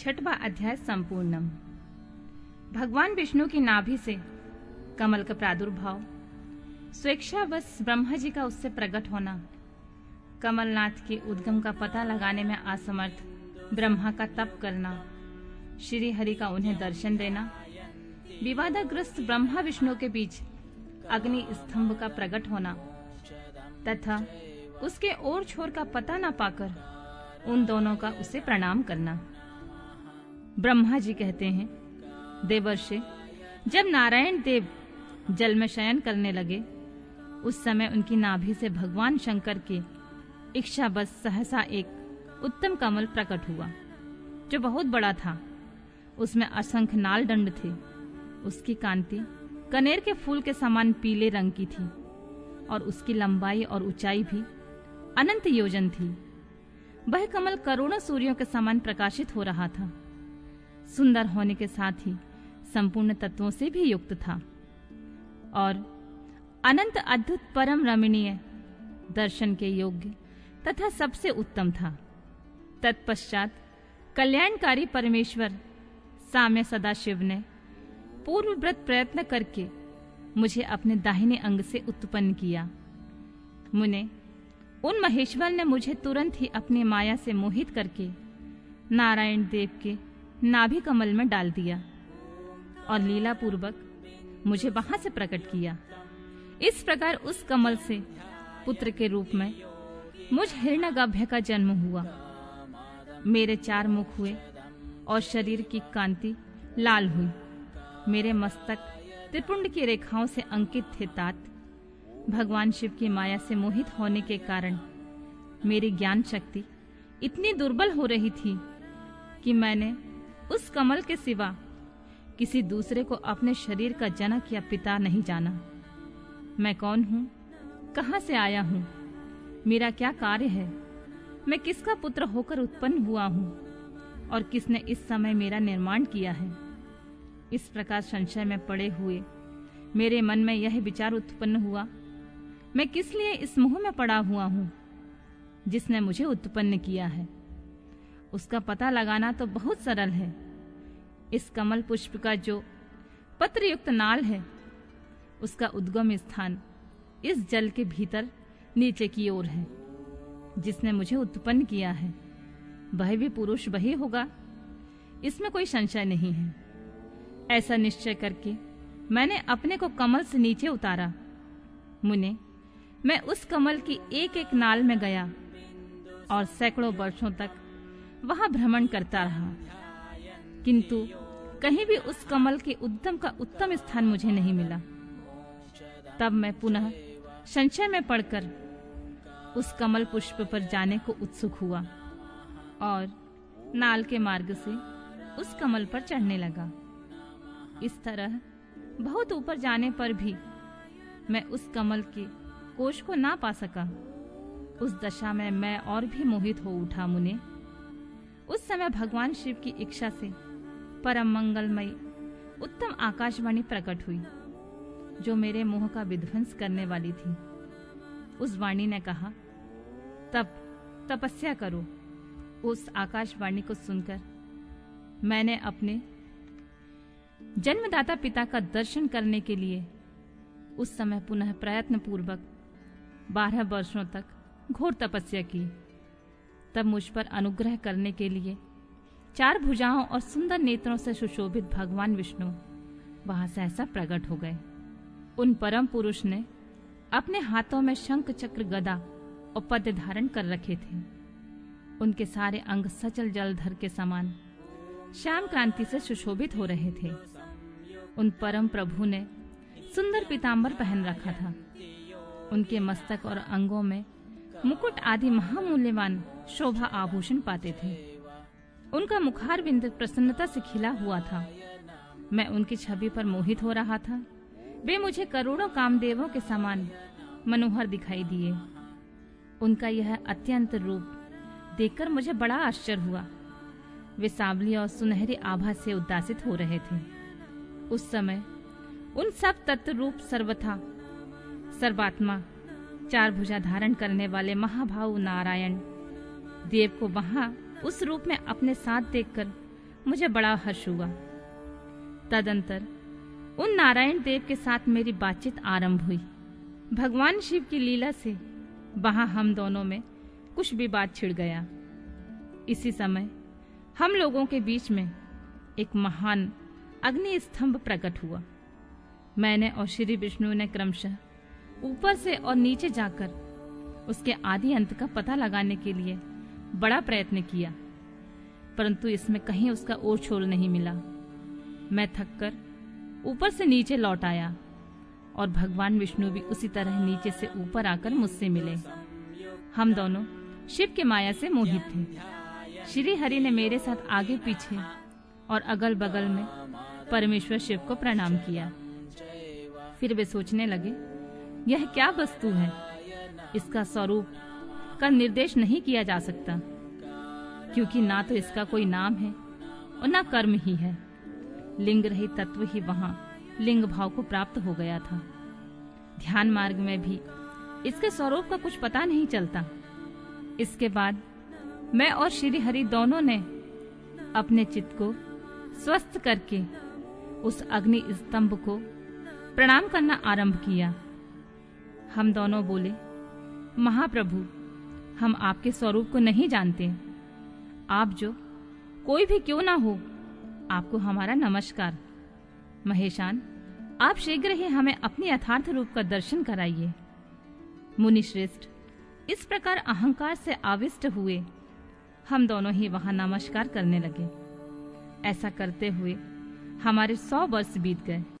छठवा अध्याय संपूर्णम भगवान विष्णु की नाभि से कमल का प्रादुर्भाव स्वेच्छा बस ब्रह्मा जी का उससे प्रकट होना, कमलनाथ के उद्गम का पता लगाने में असमर्थ ब्रह्मा का तप करना, श्री हरि का उन्हें दर्शन देना, विवादग्रस्त ब्रह्मा विष्णु के बीच अग्नि स्तंभ का प्रकट होना, तथा उसके और छोर का पता न पाकर उन दोनों का उसे प्रणाम करना। ब्रह्मा जी कहते हैं, देवर्षि, जब नारायण देव जल में शयन करने लगे, उस समय उनकी नाभि से भगवान शंकर के इच्छा बस सहसा एक उत्तम कमल प्रकट हुआ, जो बहुत बड़ा था। उसमें असंख्य नाल दंड थे। उसकी कांति कनेर के फूल के समान पीले रंग की थी और उसकी लंबाई और ऊंचाई भी अनंत योजन थी। वह कमल करोड़ों सूर्यों के समान प्रकाशित हो रहा था। सुंदर होने के साथ ही संपूर्ण तत्वों से भी युक्त था। और अनंत अद्भुत परम रमणीय दर्शन के योग्य तथा सबसे उत्तम था। तत्पश्चात कल्याणकारी परमेश्वर साम्य सदाशिव ने पूर्व व्रत प्रयत्न करके मुझे अपने दाहिने अंग से उत्पन्न किया। मुने, उन महेश्वर ने मुझे तुरंत ही अपनी माया से मोहित करके नारायण देव के नाभि कमल में डाल दिया और लीला पूर्वक मुझे वहाँ से प्रकट किया। इस प्रकार उस कमल से पुत्र के रूप में मुझ हिरण्यगभ्य का जन्म हुआ। मेरे चार मुख हुए और शरीर की कांति लाल हुई। मेरे मस्तक त्रिपुंड की रेखाओं से अंकित थे तात। भगवान शिव की माया से मोहित होने के कारण मेरी ज्ञान शक्ति इतनी दुर्बल हो रही थी कि मैंने उस कमल के सिवा किसी दूसरे को अपने शरीर का जनक या पिता नहीं जाना। मैं कौन हूँ? कहाँ से आया हूँ? मेरा क्या कार्य है? मैं किसका पुत्र होकर उत्पन्न हुआ हूँ? और किसने इस समय मेरा निर्माण किया है? इस प्रकार संशय में पड़े हुए मेरे मन में यह विचार उत्पन्न हुआ, मैं किस लिए इस मुँह में पड़ा हुआ हूँ, जिसने मुझे उत्पन्न किया है? उसका पता लगाना तो बहुत सरल है। इस कमल पुष्प का जो पत्रयुक्त नाल है, उसका उद्गम स्थान इस जल के भीतर नीचे की ओर है, जिसने मुझे उत्पन्न किया है। वह भी पुरुष वही होगा, इसमें कोई संशय नहीं है। ऐसा निश्चय करके मैंने अपने को कमल से नीचे उतारा। मुने, मैं उस कमल की एक एक नाल में गया और सैकड़ों वर्षों तक वहाँ भ्रमण करता रहा। किंतु कहीं भी उस कमल के उद्यम का उत्तम स्थान मुझे नहीं मिला। तब मैं पुनः संशय में पड़कर उस कमल पुष्प पर जाने को उत्सुक हुआ और नाल के मार्ग से उस कमल पर चढ़ने लगा। इस तरह बहुत ऊपर जाने पर भी मैं उस कमल के कोश को ना पा सका। उस दशा में मैं और भी मोहित हो उठा मुने। उस समय भगवान शिव की इच्छा से परम मंगलमय, उत्तम आकाशवाणी प्रकट हुई, जो मेरे मुँह का विध्वंस करने वाली थी। उस वाणी ने कहा तब तपस्या करो। उस आकाशवाणी को सुनकर मैंने अपने जन्मदाता पिता का दर्शन करने के लिए उस समय पुनः प्रयत्न पूर्वक बारह वर्षों तक घोर तपस्या की। तब मुझ पर अनुग्रह करने के लिए चार भुजाओं और सुंदर नेत्रों से सुशोभित भगवान विष्णु वहाँ से ऐसा प्रकट हो गए। उन परम पुरुष ने अपने हाथों में शंख चक्र गदा और पद धारण कर रखे थे। उनके सारे अंग सचल जलधर के समान श्याम क्रांति से सुशोभित हो रहे थे। उन परम प्रभु ने सुंदर पीताम्बर पहन रखा था। उनके मस्तक और अंगों में मुकुट आदि महामूल्यवान शोभा आभूषण पाते थे। उनका मुखार बिंद प्रसन्नता से खिला हुआ था। मैं उनकी छवि पर मोहित हो रहा था। वे मुझे करोड़ों कामदेवों के समान मनोहर दिखाई दिए। उनका यह अत्यंत रूप देखकर मुझे बड़ा आश्चर्य हुआ। वे सांवली और सुनहरी आभा से उदासित हो रहे थे। उस समय उन सब तत्व रूप सर्वथा, सर्वात्मा चार भुजा धारण करने वाले महाभाव नारायण। देव को वहाँ उस रूप में अपने साथ देखकर मुझे बड़ा हर्ष हुआ। तदंतर उन नारायण देव के साथ मेरी बातचीत आरंभ हुई। भगवान शिव की लीला से वहाँ हम दोनों में कुछ भी बात छिड़ गया। इसी समय हम लोगों के बीच में एक महान अग्नि स्तंभ प्रकट हुआ। मैंने और श्री विष्णु ने क्रमशः ऊपर से और नीचे जाकर उसके आदि अंत का पता लगाने के लिए बड़ा प्रयत्न किया। परंतु इसमें कहीं उसका ओर छोल नहीं मिला। मैं थककर ऊपर से नीचे लौट आया और भगवान विष्णु भी उसी तरह नीचे से ऊपर आकर मुझसे मिले। हम दोनों शिव के माया से मोहित थे। श्री हरि ने मेरे साथ आगे पीछे और अगल बगल में परमेश्वर शिव को प्रणाम किया। फिर वे सोचने लगे यह क्या वस्तु है? इसका स्वरूप का निर्देश नहीं किया जा सकता, क्योंकि ना तो इसका कोई नाम है और ना कर्म ही है। लिंग रहित तत्व ही वहाँ लिंग भाव को प्राप्त हो गया था। ध्यान मार्ग में भी इसके स्वरूप का कुछ पता नहीं चलता। इसके बाद मैं और श्री हरि दोनों ने अपने चित्त को स्वस्थ करके उस अग्नि स्तंभ को प्रणाम करना आरंभ किया। हम दोनों बोले, महाप्रभु, हम आपके स्वरूप को नहीं जानते। आप जो, कोई भी क्यों ना हो, आपको हमारा नमस्कार। महेशान, आप शीघ्र ही हमें अपने यथार्थ रूप का दर्शन कराइए। मुनिश्रेष्ठ, इस प्रकार अहंकार से आविष्ट हुए, हम दोनों ही वहाँ नमस्कार करने लगे। ऐसा करते हुए हमारे सौ वर्ष बीत गए।